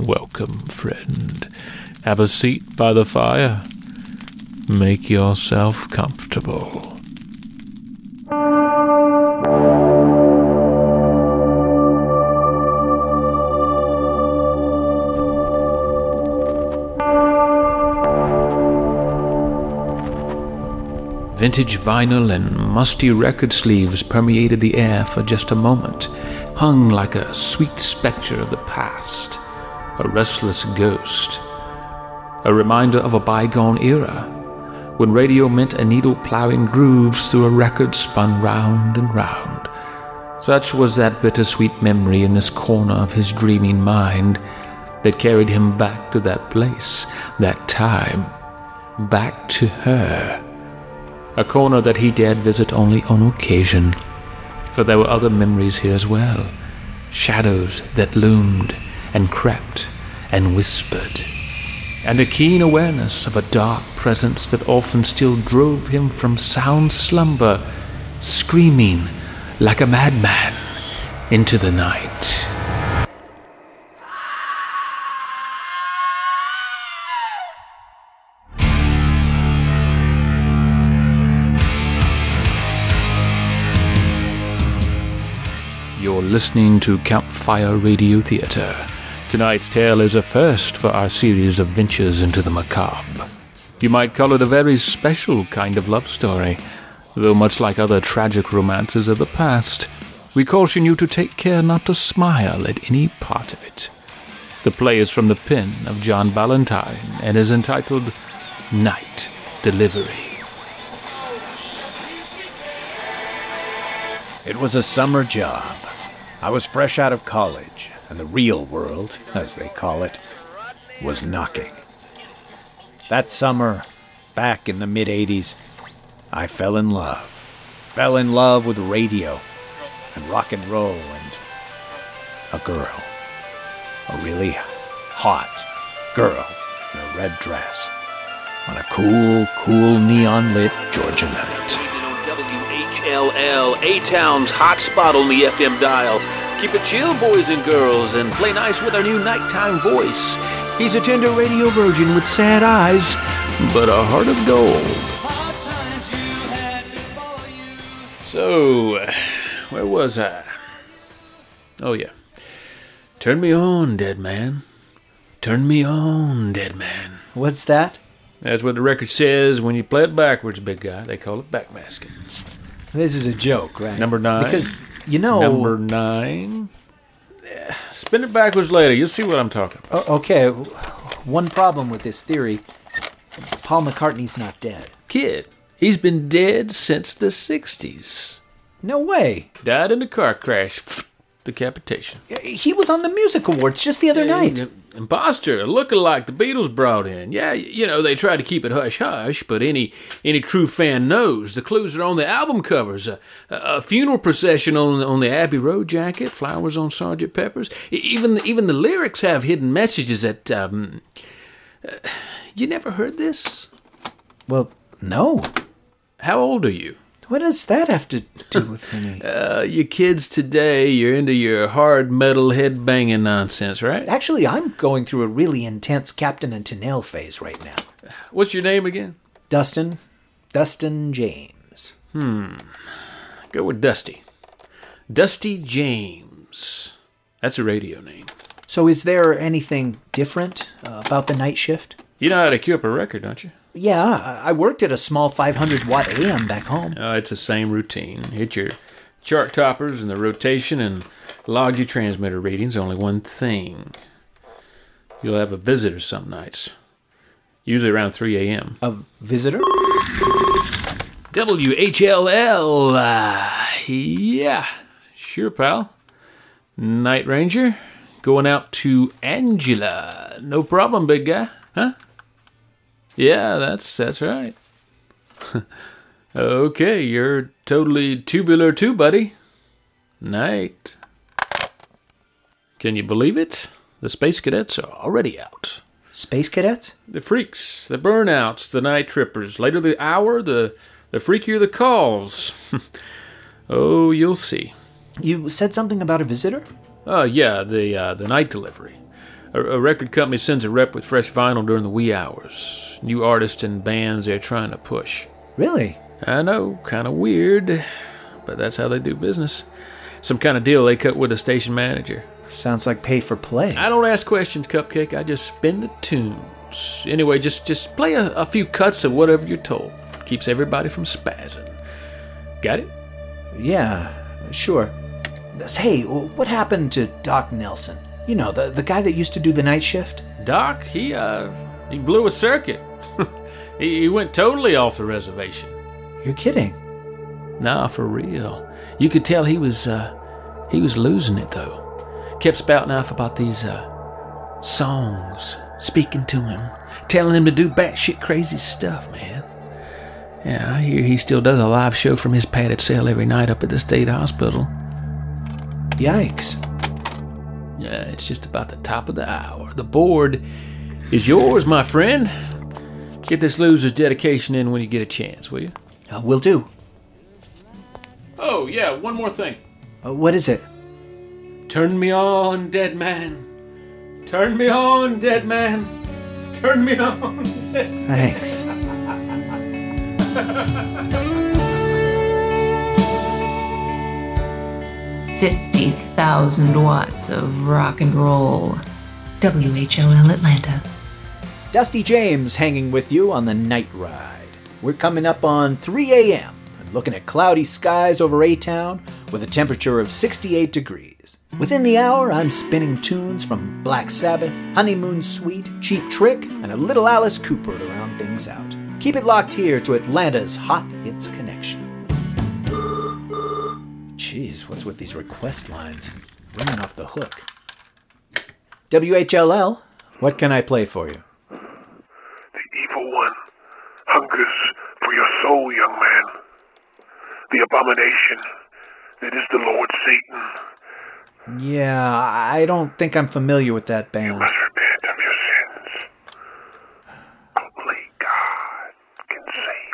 Welcome, friend. Have a seat by the fire. Make yourself comfortable. Vintage vinyl and musty record sleeves permeated the air for just a moment, hung like a sweet spectre of the past, a restless ghost, a reminder of a bygone era when radio meant a needle plowing grooves through a record spun round and round. Such was that bittersweet memory in this corner of his dreaming mind that carried him back to that place, that time, back to her a corner that he dared visit only on occasion, for there were other memories here as well, shadows that loomed and crept and whispered, and a keen awareness of a dark presence that often still drove him from sound slumber, screaming like a madman into the night. You're listening to Campfire Radio Theatre. Tonight's tale is a first for our series of ventures into the macabre. You might call it a very special kind of love story, though much like other tragic romances of the past, we caution you to take care not to smile at any part of it. The play is from the pen of John Ballantyne and is entitled Night Delivery. It was a summer job. I was fresh out of college, and the real world, as they call it, was knocking. That summer, back in the mid 80s, I fell in love. Fell in love with radio and rock and roll and a girl. A really hot girl in a red dress on a cool, cool neon lit Georgia night. WHLL, A Town's hot spot on the FM dial. Keep it chill, boys and girls, and play nice with our new nighttime voice. He's a tender radio virgin with sad eyes, but a heart of gold. So, where was I? Oh, yeah. Turn me on, dead man. Turn me on, dead man. What's that? That's what the record says when you play it backwards, big guy. They call it backmasking. This is a joke, right? Number nine. Because you know. Number nine. Spin it backwards later. You'll see what I'm talking about. O- okay, one problem with this theory: Paul McCartney's not dead. Kid, he's been dead since the 60s. No way. Died in a car crash. Decapitation. He was on the music awards just the other night. Imposter, looking like the Beatles brought in. Yeah, you know they try to keep it hush hush, but any any true fan knows the clues are on the album covers. A, a funeral procession on on the Abbey Road jacket, flowers on Sergeant Pepper's. Even even the lyrics have hidden messages that. Um, uh, you never heard this? Well, no. How old are you? What does that have to do with me? Uh, you kids today, you're into your hard metal head banging nonsense, right? Actually, I'm going through a really intense Captain and Tennille phase right now. What's your name again? Dustin, Dustin James. Hmm. Go with Dusty. Dusty James. That's a radio name. So, is there anything different uh, about the night shift? You know how to cue up a record, don't you? Yeah, I worked at a small 500 watt AM back home. Uh, it's the same routine. Hit your chart toppers and the rotation and log your transmitter readings. Only one thing. You'll have a visitor some nights. Usually around 3 a.m. A visitor? WHLL. Uh, yeah, sure, pal. Night Ranger. Going out to Angela. No problem, big guy. Huh? Yeah, that's that's right. okay, you're totally tubular too, buddy. Night. Can you believe it? The space cadets are already out. Space cadets? The freaks, the burnouts, the night trippers. Later the hour, the the freakier the calls. oh, you'll see. You said something about a visitor? Oh yeah, the uh, the night delivery. A, record company sends a rep with fresh vinyl during the wee hours. New artists and bands they're trying to push. Really? I know, kind of weird, but that's how they do business. Some kind of deal they cut with a station manager. Sounds like pay for play. I don't ask questions, Cupcake. I just spin the tunes. Anyway, just just play a, a few cuts of whatever you're told. Keeps everybody from spazzing. Got it? Yeah, sure. Hey, what happened to Doc Nelson? You know, the, the guy that used to do the night shift? Doc, he uh he blew a circuit. he, he went totally off the reservation. You're kidding. Nah, for real. You could tell he was uh he was losing it though. Kept spouting off about these uh songs, speaking to him, telling him to do batshit crazy stuff, man. Yeah, I hear he still does a live show from his padded cell every night up at the state hospital. Yikes. Yeah, it's just about the top of the hour. The board is yours, my friend. Get this loser's dedication in when you get a chance, will you? Uh, will do. Oh, yeah, one more thing. Uh, what is it? Turn me on, dead man. Turn me on, dead man. Turn me on. Thanks. Fifty thousand watts of rock and roll. WHLL Atlanta. Dusty James hanging with you on the night ride. We're coming up on 3 a.m. and looking at cloudy skies over A Town with a temperature of 68 degrees. Within the hour, I'm spinning tunes from Black Sabbath, Honeymoon Suite, Cheap Trick, and a little Alice Cooper to round things out. Keep it locked here to Atlanta's Hot Hits Connection. Jeez, what's with these request lines? Running off the hook. WHLL, what can I play for you? The evil one hungers for your soul, young man. The abomination that is the Lord Satan. Yeah, I don't think I'm familiar with that You band. must repent of your sins. Only God can save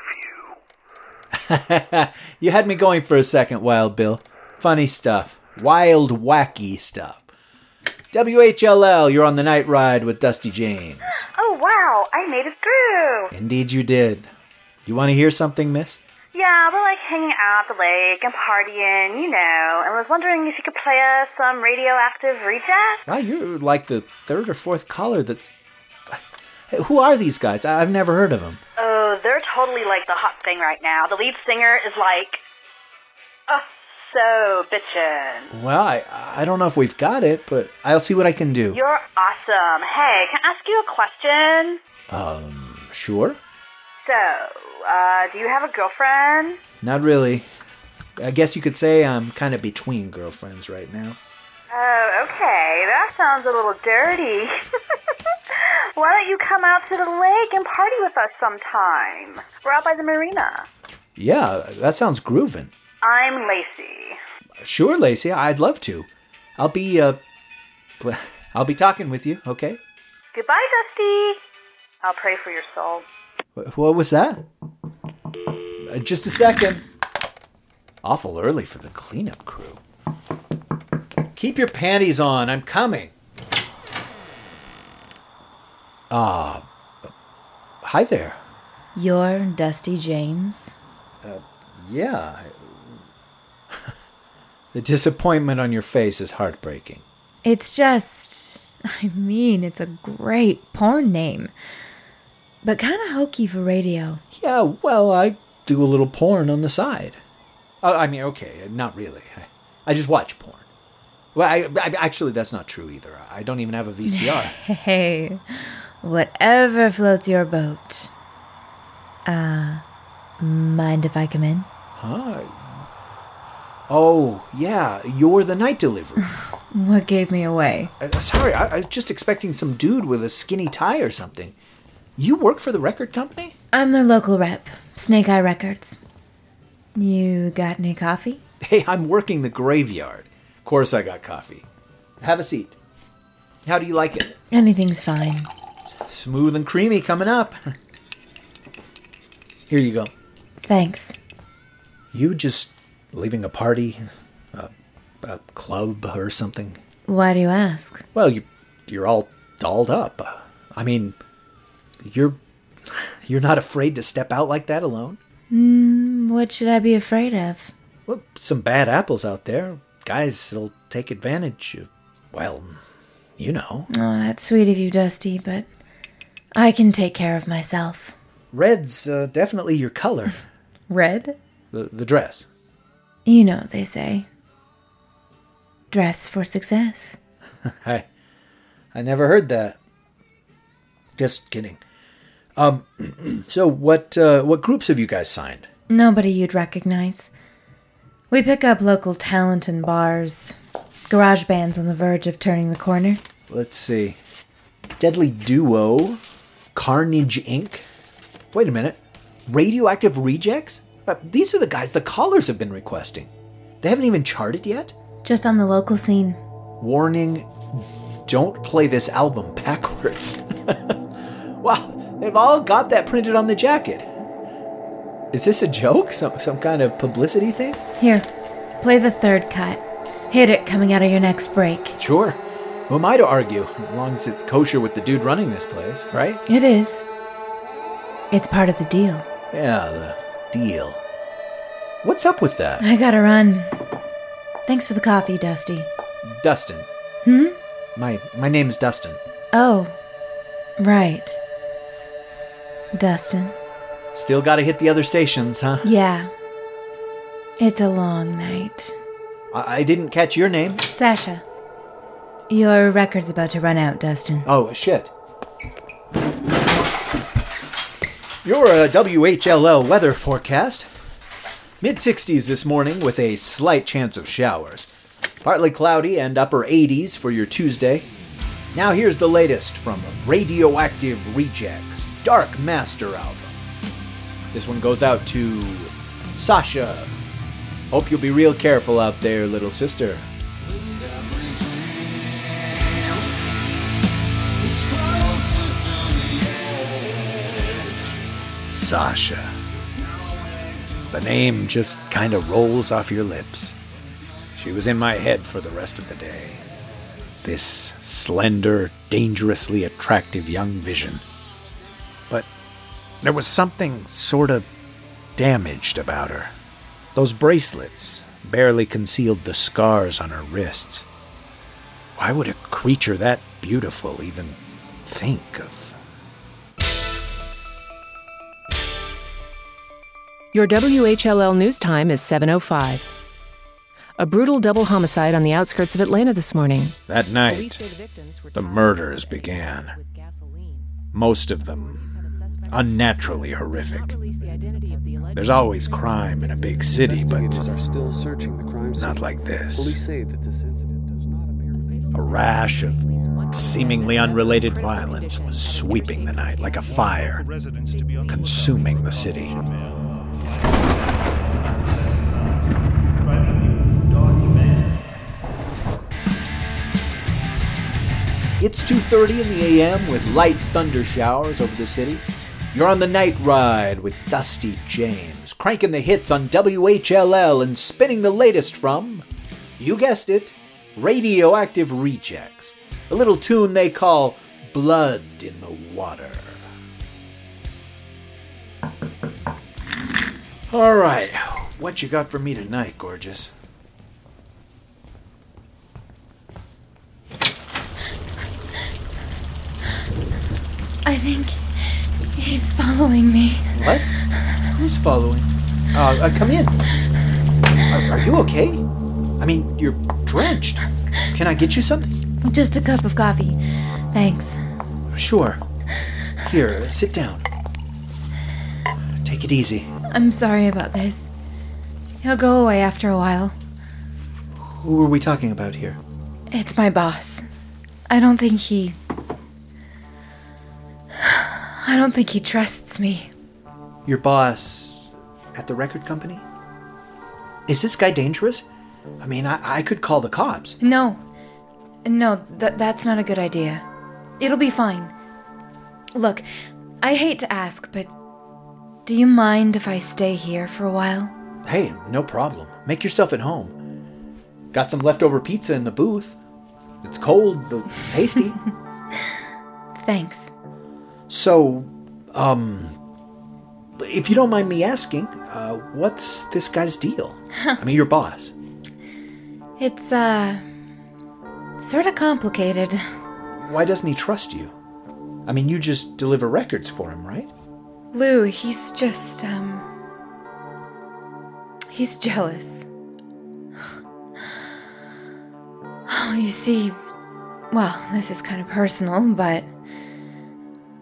you. had me going for a second, Wild Bill. Funny stuff. Wild, wacky stuff. WHLL, you're on the night ride with Dusty James. Oh wow, I made it through. Indeed, you did. You want to hear something, miss? Yeah, we're like hanging out at the lake and partying, you know, and was wondering if you could play us some radioactive reject. Wow, you're like the third or fourth caller that's. Who are these guys? I- I've never heard of them. Oh, they're totally like the hot thing right now. The lead singer is like, oh, so bitchin'. Well, I, I don't know if we've got it, but I'll see what I can do. You're awesome. Hey, can I ask you a question? Um, sure? So, uh, do you have a girlfriend? Not really. I guess you could say I'm kind of between girlfriends right now. Oh, okay. That sounds a little dirty. Why don't you come out to the lake and party with us sometime? We're out by the marina. Yeah, that sounds groovin'. I'm Lacey. Sure, Lacey, I'd love to. I'll be, uh, I'll be talking with you, okay? Goodbye, Dusty. I'll pray for your soul. What was that? Uh, just a second. Awful early for the cleanup crew. Keep your panties on, I'm coming. Ah, hi there. You're Dusty James? Yeah. the disappointment on your face is heartbreaking. It's just. I mean, it's a great porn name. But kind of hokey for radio. Yeah, well, I do a little porn on the side. Uh, I mean, okay, not really. I, I just watch porn. Well, I, I, actually, that's not true either. I don't even have a VCR. Hey, whatever floats your boat. Uh, mind if I come in? Hi. Oh, yeah, you're the night delivery. What gave me away? Uh, sorry, I, I was just expecting some dude with a skinny tie or something. You work for the record company? I'm their local rep, Snake Eye Records. You got any coffee? Hey, I'm working the graveyard. Of course, I got coffee. Have a seat. How do you like it? Anything's fine. Smooth and creamy coming up. Here you go. Thanks. You just leaving a party, a, a club or something? Why do you ask? Well, you you're all dolled up. I mean, you're you're not afraid to step out like that alone? Hmm, what should I be afraid of? Well, some bad apples out there. Guys will take advantage of, well, you know. Oh, that's sweet of you, Dusty, but I can take care of myself. Red's uh, definitely your color. Red? the, the dress. You know what they say. Dress for success. I, I never heard that. Just kidding. Um, so what uh, what groups have you guys signed? Nobody you'd recognize. We pick up local talent in bars, garage bands on the verge of turning the corner. Let's see. Deadly Duo, Carnage Inc. Wait a minute. Radioactive Rejects? Uh, these are the guys the callers have been requesting. They haven't even charted yet? Just on the local scene. Warning don't play this album backwards. wow, they've all got that printed on the jacket. Is this a joke? Some, some kind of publicity thing? Here, play the third cut. Hit it coming out of your next break. Sure. Who am I to argue? As long as it's kosher with the dude running this place, right? It is. It's part of the deal. Yeah, the deal. What's up with that? I gotta run. Thanks for the coffee, Dusty. Dustin. Hmm? My my name's Dustin. Oh, right. Dustin. Still gotta hit the other stations, huh? Yeah. It's a long night. I, I didn't catch your name. Sasha. Your record's about to run out, Dustin. Oh, shit. Your uh, WHLL weather forecast. Mid 60s this morning with a slight chance of showers. Partly cloudy and upper 80s for your Tuesday. Now here's the latest from Radioactive Rejects Dark Master album. This one goes out to Sasha. Hope you'll be real careful out there, little sister. Sasha. The name just kind of rolls off your lips. She was in my head for the rest of the day. This slender, dangerously attractive young vision. But there was something sort of damaged about her. Those bracelets barely concealed the scars on her wrists. Why would a creature that beautiful even think of Your WHLL news time is 7:05. A brutal double homicide on the outskirts of Atlanta this morning. That night, the murders began. Most of them unnaturally horrific. There's always crime in a big city, but not like this. A rash of seemingly unrelated violence was sweeping the night like a fire, consuming the city. It's 2:30 in the AM with light thunder showers over the city. You're on the night ride with Dusty James, cranking the hits on WHLL and spinning the latest from you guessed it, Radioactive Rejects. A little tune they call Blood in the Water. All right, what you got for me tonight, gorgeous? I think he's following me. What? Who's following? Uh, uh come in. Are, are you okay? I mean, you're drenched. Can I get you something? Just a cup of coffee. Thanks. Sure. Here, sit down. Take it easy. I'm sorry about this. He'll go away after a while. Who are we talking about here? It's my boss. I don't think he. I don't think he trusts me. Your boss at the record company? Is this guy dangerous? I mean, I, I could call the cops. No. No, th- that's not a good idea. It'll be fine. Look, I hate to ask, but do you mind if I stay here for a while? Hey, no problem. Make yourself at home. Got some leftover pizza in the booth. It's cold, but tasty. Thanks. So, um, if you don't mind me asking, uh, what's this guy's deal? I mean, your boss. It's, uh, sort of complicated. Why doesn't he trust you? I mean, you just deliver records for him, right? Lou, he's just, um. He's jealous. Oh, you see, well, this is kind of personal, but.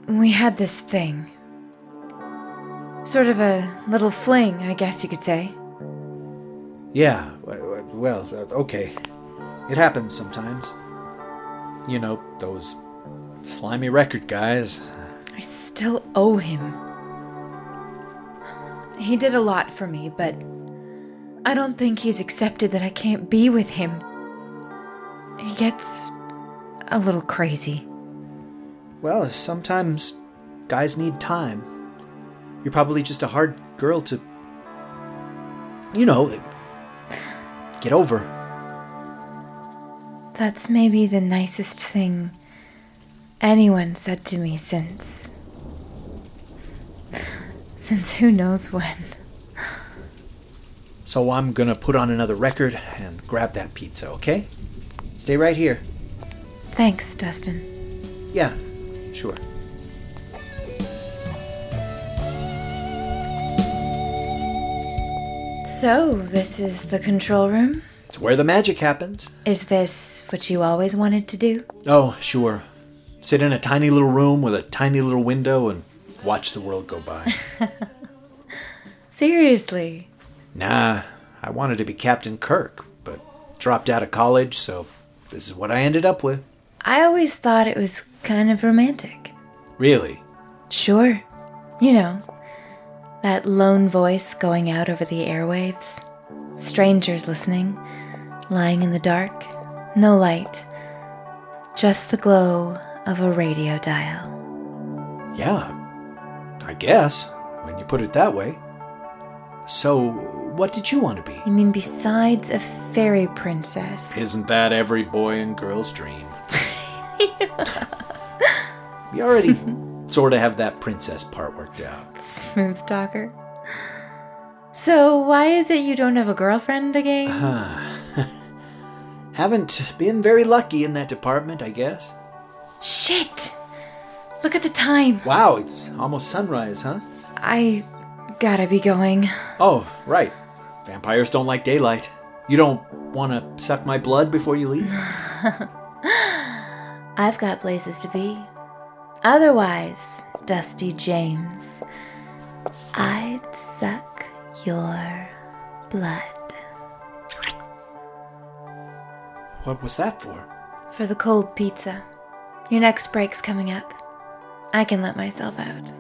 We had this thing. Sort of a little fling, I guess you could say. Yeah, well, uh, okay. It happens sometimes. You know, those slimy record guys. I still owe him. He did a lot for me, but I don't think he's accepted that I can't be with him. He gets a little crazy. Well, sometimes guys need time. You're probably just a hard girl to. You know, get over. That's maybe the nicest thing anyone said to me since. Since who knows when. So I'm gonna put on another record and grab that pizza, okay? Stay right here. Thanks, Dustin. Yeah, sure. So, this is the control room? It's where the magic happens. Is this what you always wanted to do? Oh, sure. Sit in a tiny little room with a tiny little window and watch the world go by. Seriously? nah, I wanted to be Captain Kirk, but dropped out of college, so this is what I ended up with. I always thought it was kind of romantic. Really? Sure. You know, that lone voice going out over the airwaves. Strangers listening, lying in the dark, no light, just the glow of a radio dial. Yeah, I guess, when you put it that way. So, what did you want to be? You mean besides a fairy princess? Isn't that every boy and girl's dream? we already sort of have that princess part worked out. Smooth talker. So, why is it you don't have a girlfriend again? Ah. Haven't been very lucky in that department, I guess. Shit! Look at the time. Wow, it's almost sunrise, huh? I gotta be going. Oh, right. Vampires don't like daylight. You don't want to suck my blood before you leave? I've got places to be. Otherwise, Dusty James, I'd suck your blood. What was that for? For the cold pizza. Your next break's coming up. I can let myself out.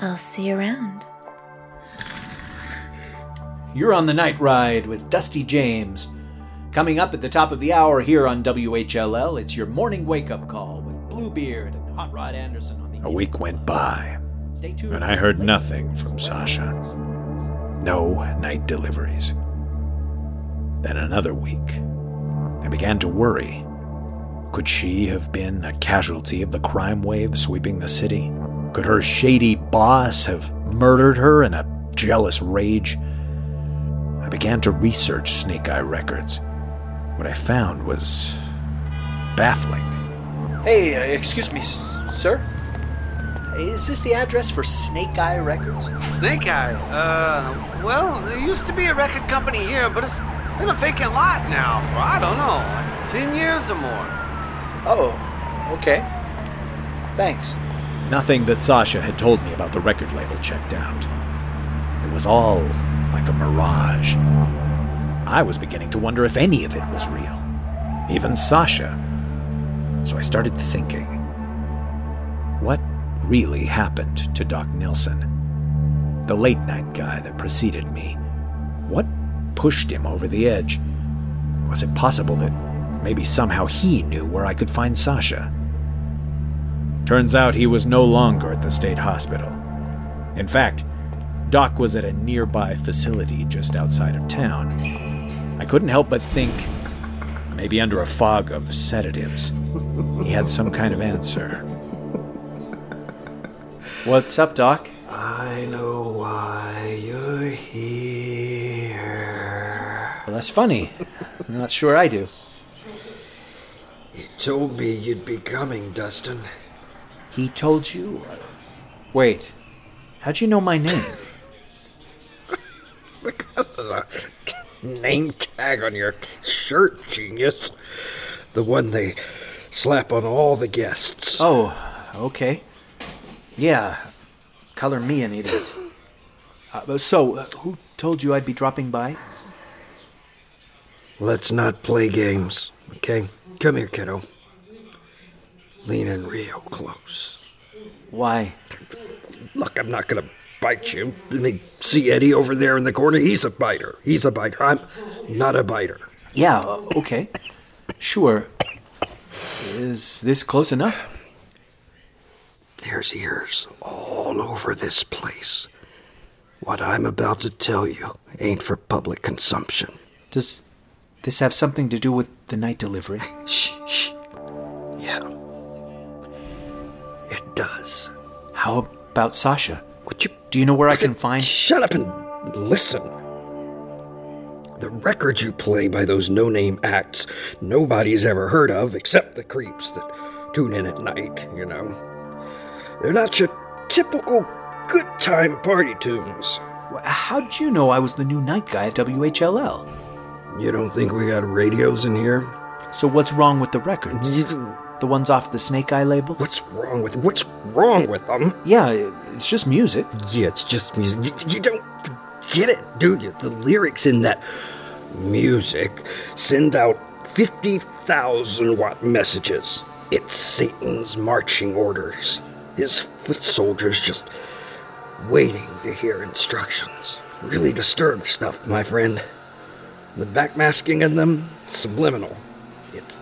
I'll see you around. You're on the night ride with Dusty James. Coming up at the top of the hour here on WHLL, it's your morning wake up call with Bluebeard and Hot Rod Anderson on the. A week went by, Stay tuned. and I heard nothing from Sasha. No night deliveries. Then another week. I began to worry. Could she have been a casualty of the crime wave sweeping the city? Could her shady boss have murdered her in a jealous rage? I began to research Snake Eye Records. What I found was baffling. Hey, uh, excuse me, s- sir? Is this the address for Snake Eye Records? Snake Eye. Uh, well, there used to be a record company here, but it's been a vacant lot now for, I don't know, like 10 years or more. Oh, okay. Thanks. Nothing that Sasha had told me about the record label checked out. It was all like a mirage. I was beginning to wonder if any of it was real. Even Sasha. So I started thinking what really happened to Doc Nilsson? The late night guy that preceded me. What pushed him over the edge? Was it possible that maybe somehow he knew where I could find Sasha? Turns out he was no longer at the state hospital. In fact, Doc was at a nearby facility just outside of town. I couldn't help but think maybe under a fog of sedatives. He had some kind of answer. What's up, Doc? I know why you're here. Well, that's funny. I'm not sure I do. He told me you'd be coming, Dustin. He told you? Wait, how'd you know my name? because of the name tag on your shirt, genius. The one they slap on all the guests. Oh, okay. Yeah, color me an idiot. Uh, so, uh, who told you I'd be dropping by? Let's not play games, okay? Come here, kiddo. Lean in real close. Why? Look, I'm not gonna bite you. I mean, see Eddie over there in the corner? He's a biter. He's a biter. I'm not a biter. Yeah, okay. Sure. Is this close enough? There's ears all over this place. What I'm about to tell you ain't for public consumption. Does this have something to do with the night delivery? Shh, shh. Yeah. It does. How about Sasha? Would you Do you know where I can find? Shut up and listen. The records you play by those no name acts nobody's ever heard of except the creeps that tune in at night, you know. They're not your typical good time party tunes. How'd you know I was the new night guy at WHLL? You don't think we got radios in here? So what's wrong with the records? The ones off the Snake Eye label? What's wrong with what's wrong with them? Yeah, it's just music. Yeah, it's just music. You, you don't get it, do you? The lyrics in that music send out 50,000 watt messages. It's Satan's marching orders. His foot soldiers just waiting to hear instructions. Really disturbed stuff, my friend. The backmasking in them, subliminal. It's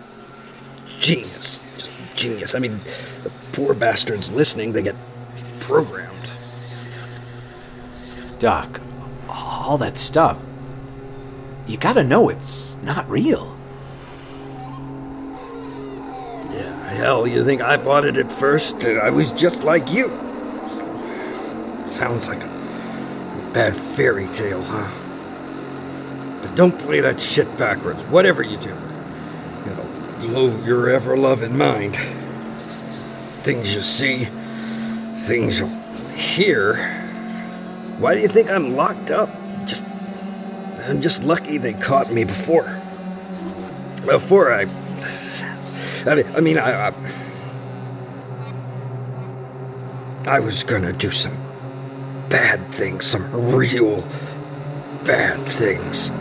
genius. Just genius. I mean, the poor bastards listening, they get programmed. Doc, all that stuff. You gotta know it's not real. Yeah, hell, you think I bought it at first? I was just like you. Sounds like a bad fairy tale, huh? But don't play that shit backwards, whatever you do. It'll blow your ever loving mind. Things you see, things you'll hear. Why do you think I'm locked up? Just. I'm just lucky they caught me before. Before I. I mean, I, mean, I, I, I was gonna do some bad things, some real bad things.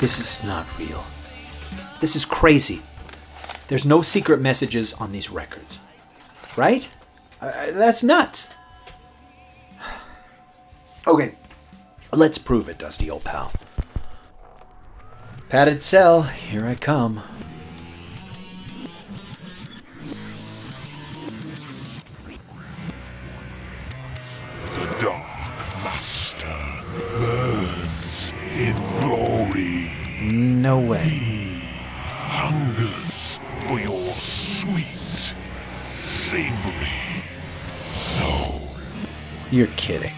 This is not real. This is crazy. There's no secret messages on these records. Right? Uh, that's nuts. Okay, let's prove it, Dusty old pal. Padded cell, here I come. You're kidding.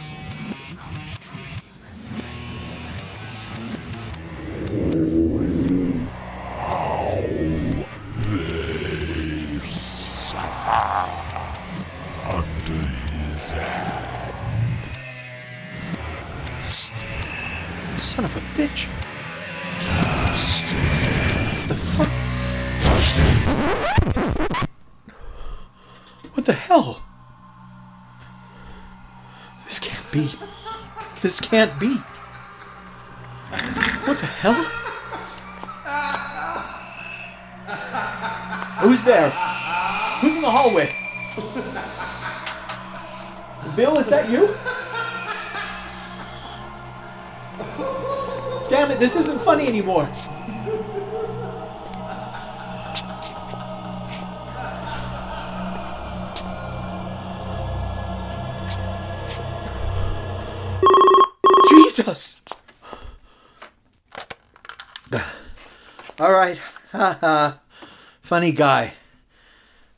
Son of a bitch. The fuck? What the hell? This can't be. This can't be. What the hell? Who's there? Who's in the hallway? Bill, is that you? Damn it, this isn't funny anymore. Ha ha. Funny guy.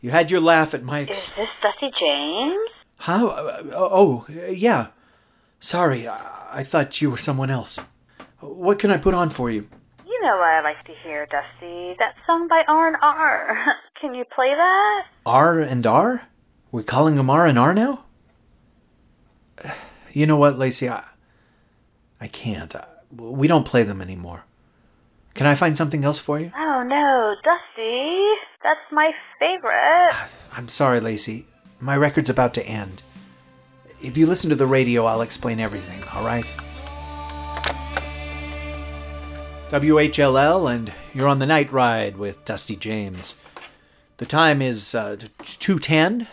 You had your laugh at my. Is this Dusty James? huh? Uh, oh, uh, yeah. Sorry, I-, I thought you were someone else. What can I put on for you? You know what I like to hear, Dusty. That song by R&R. Can you play that? R and R? We're calling them R and R now? You know what, Lacey? I, I can't. I, we don't play them anymore. Can I find something else for you? Oh no, Dusty. That's my favorite. I'm sorry, Lacey. My record's about to end. If you listen to the radio, I'll explain everything, all right? WHLL, and you're on the night ride with Dusty James. The time is uh, 210.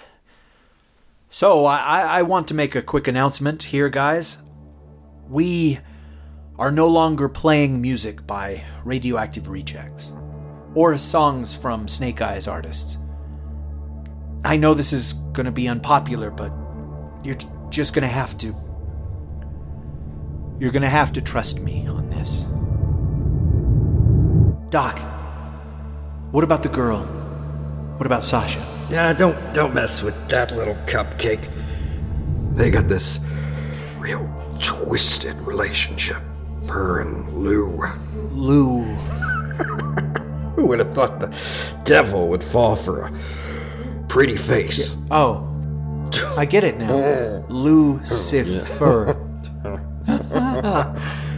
So, I, I I want to make a quick announcement here, guys. We are no longer playing music by Radioactive Rejects or songs from Snake Eyes artists. I know this is going to be unpopular, but you're just going to have to. You're going to have to trust me on this. Doc, what about the girl? What about Sasha? Yeah, don't don't mess with that little cupcake. They got this real twisted relationship. Her and Lou. Lou. Who would have thought the devil would fall for a pretty face? Oh, I get it now. Lucifer.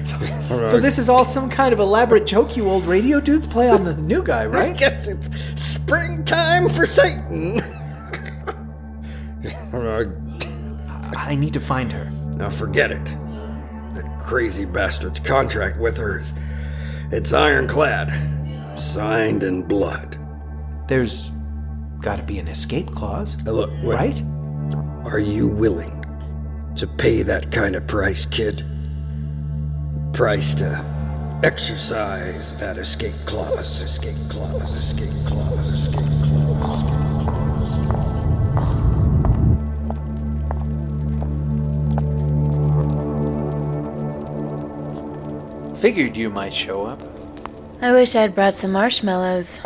so, so this is all some kind of elaborate joke you old radio dudes play on the new guy, I right? guess it's springtime for Satan. I need to find her. now forget it. Crazy bastard's contract with her is it's ironclad. Signed in blood. There's got to be an escape clause, Now look, wait, right? Are you willing to pay that kind of price, kid? Price to exercise that escape clause, escape clause, escape clause, escape clause. Figured you might show up. I wish I'd brought some marshmallows.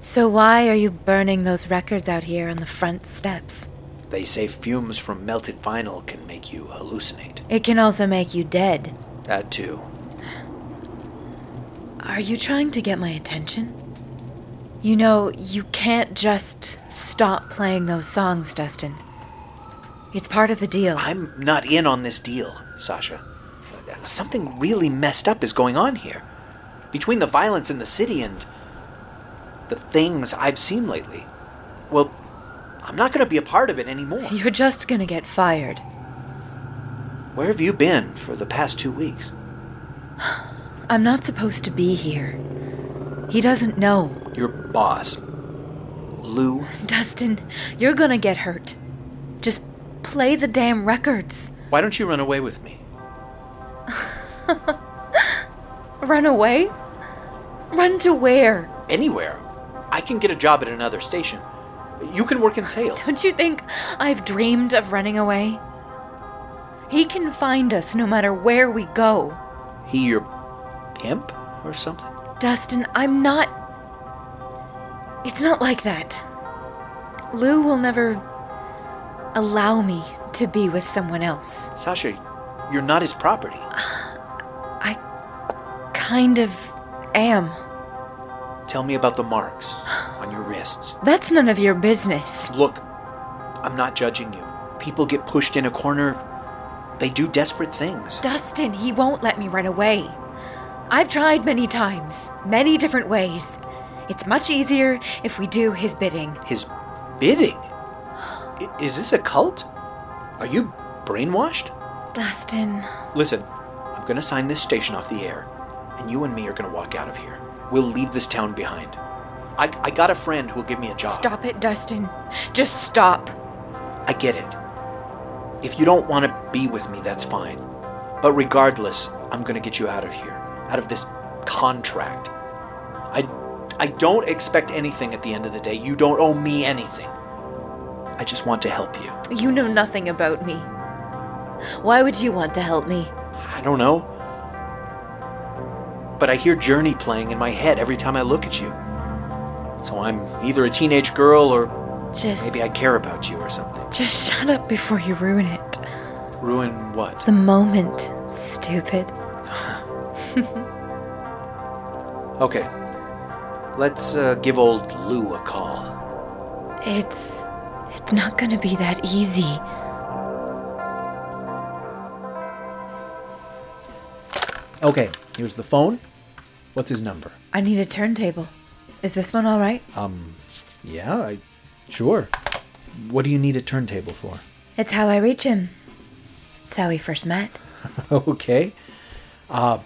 So, why are you burning those records out here on the front steps? They say fumes from melted vinyl can make you hallucinate. It can also make you dead. That too. Are you trying to get my attention? You know, you can't just stop playing those songs, Dustin. It's part of the deal. I'm not in on this deal, Sasha. Something really messed up is going on here. Between the violence in the city and the things I've seen lately. Well, I'm not going to be a part of it anymore. You're just gonna get fired. Where have you been for the past two weeks? I'm not supposed to be here. He doesn't know. Your boss, Lou. Dustin, you're gonna get hurt. Just play the damn records. Why don't you run away with me? Run away? Run to where? Anywhere. I can get a job at another station. You can work in sales. Don't you think I've dreamed of running away? He can find us no matter where we go. He your pimp or something? Dustin, I'm not. It's not like that. Lou will never allow me to be with someone else. Sasha, you're not his property. Kind of am. Tell me about the marks on your wrists. That's none of your business. Look, I'm not judging you. People get pushed in a corner. They do desperate things. Dustin, he won't let me run away. I've tried many times, many different ways. It's much easier if we do his bidding. His bidding? I- Is this a cult? Are you brainwashed? Dustin, Listen, I'm gonna sign this station off the air, and you and me are gonna walk out of here. We'll leave this town behind. I, I got a friend who'll give me a job. stop it, Dustin. Just stop. I get it. If you don't want to be with me, that's fine. But regardless, I'm going to get you out of here, out of this contract. I, I don't expect anything at the end of the day. You don't owe me anything. I just want to help you. You know nothing about me. Why would you want to help me? I don't know. But I hear Journey playing in my head every time I look at you. So I'm either a teenage girl or Just. maybe I care about you or something. Just shut up before you ruin it. Ruin what? The moment, stupid. Okay. Let's uh, give old Lou a call. It's. It's not gonna be that easy. Okay, here's the phone. What's his number? I need a turntable. Is this one alright? Um, yeah, I. Sure. What do you need a turntable for? It's how I reach him. It's how we first met. okay. Uh,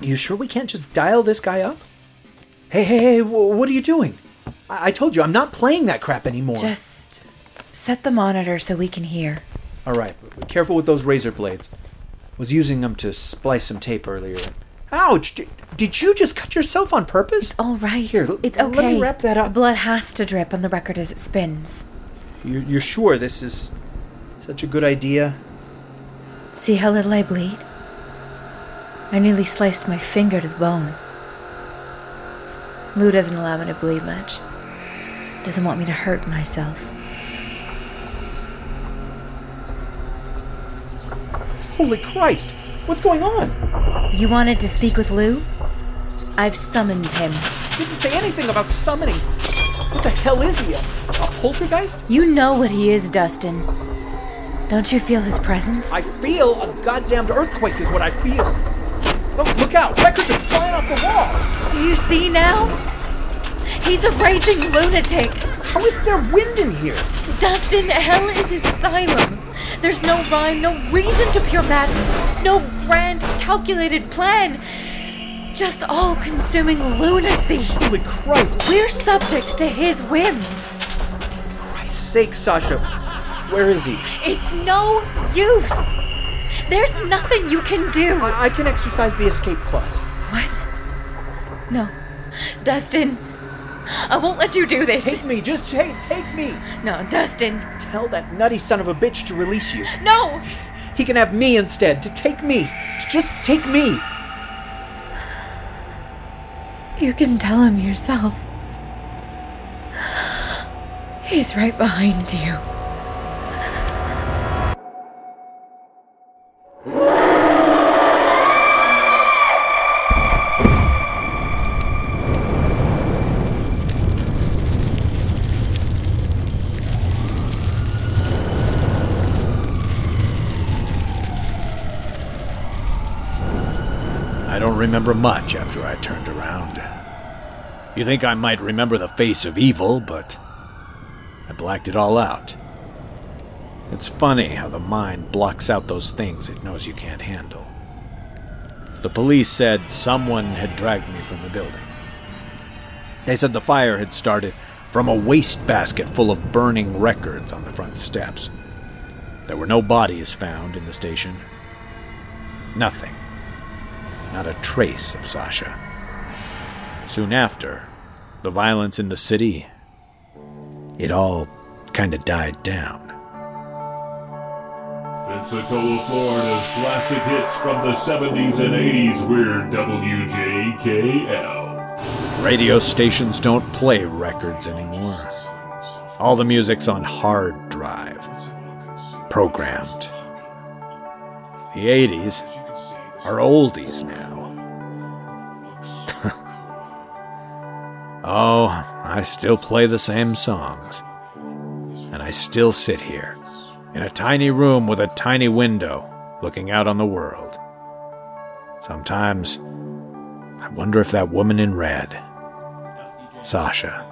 you sure we can't just dial this guy up? Hey, hey, hey, wh- what are you doing? I, I told you, I'm not playing that crap anymore. Just set the monitor so we can hear. All right, careful with those razor blades. Was using them to splice some tape earlier. Ouch! D- did you just cut yourself on purpose? It's all right. Here, l- it's let me wrap that up. The blood has to drip on the record as it spins. You're, you're sure this is such a good idea? See how little I bleed? I nearly sliced my finger to the bone. Lou doesn't allow me to bleed much. Doesn't want me to hurt myself. Holy Christ! What's going on? You wanted to speak with Lou? I've summoned him. Didn't say anything about summoning. What the hell is he? A, a poltergeist? You know what he is, Dustin. Don't you feel his presence? I feel a goddamned earthquake, is what I feel. Look, look out! Records are flying off the wall! Do you see now? He's a raging lunatic. How is there wind in here? Dustin, hell is his asylum. There's no rhyme, no reason to pure madness, no grand, calculated plan. Just all consuming lunacy. Holy Christ! We're subject to his whims. Christ's sake, Sasha. Where is he? It's no use. There's nothing you can do. I, I can exercise the escape clause. What? No. Dustin, I won't let you do this. Take me, just hey, take me! No, Dustin. Tell that nutty son of a bitch to release you. No! He can have me instead, to take me. To just take me. You can tell him yourself. He's right behind you. I don't remember much after I turned around. You think I might remember the face of evil, but I blacked it all out. It's funny how the mind blocks out those things it knows you can't handle. The police said someone had dragged me from the building. They said the fire had started from a wastebasket full of burning records on the front steps. There were no bodies found in the station. Nothing. Not a trace of Sasha. Soon after, the violence in the city, it all kind of died down. Pensacola, Florida's classic hits from the 70s and 80s. We're WJKL. Radio stations don't play records anymore. All the music's on hard drive, programmed. The 80s are oldies now. oh, I still play the same songs. And I still sit here, in a tiny room with a tiny window, looking out on the world. Sometimes, I wonder if that woman in red, Sasha,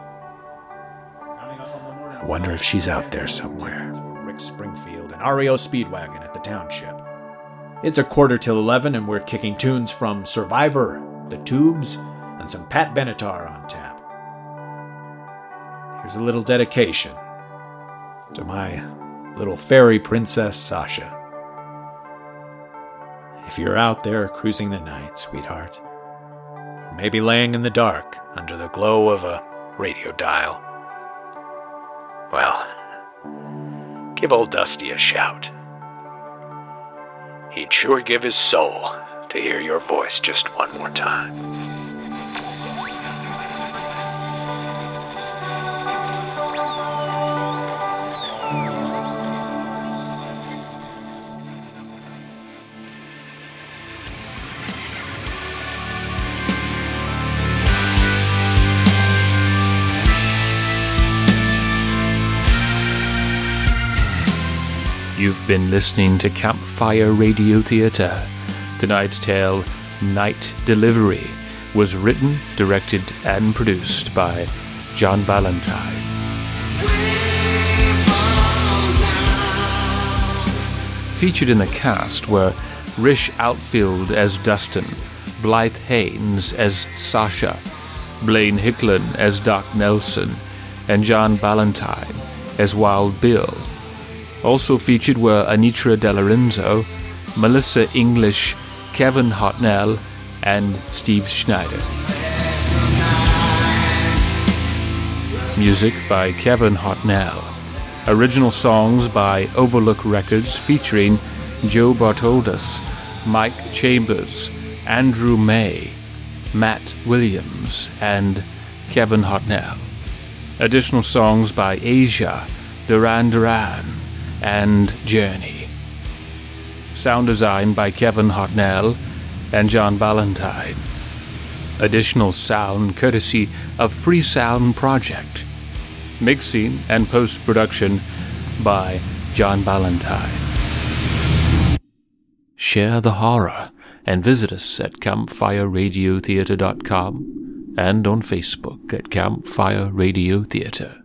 I wonder if she's out there somewhere. Rick Springfield and REO Speedwagon at the township. It's a quarter till 11, and we're kicking tunes from Survivor, The Tubes, and some Pat Benatar on tap. Here's a little dedication to my little fairy princess Sasha. If you're out there cruising the night, sweetheart, or maybe laying in the dark under the glow of a radio dial, well, give old Dusty a shout. He'd sure give his soul to hear your voice just one more time. You've been listening to Campfire Radio Theatre. Tonight's tale, Night Delivery, was written, directed, and produced by John Ballantyne. Featured in the cast were Rish Outfield as Dustin, Blythe Haynes as Sasha, Blaine Hicklin as Doc Nelson, and John Ballantyne as Wild Bill. Also featured were Anitra De Lorenzo, Melissa English, Kevin Hotnell, and Steve Schneider. Music by Kevin Hotnell. Original songs by Overlook Records featuring Joe Bartoldas, Mike Chambers, Andrew May, Matt Williams, and Kevin Hotnell. Additional songs by Asia, Duran Duran, and Journey. Sound design by Kevin Hotnell and John Ballantyne. Additional sound courtesy of Free Sound Project. Mixing and post production by John Ballantyne. Share the horror and visit us at campfireradiotheatre.com and on Facebook at Campfire Radio Theatre.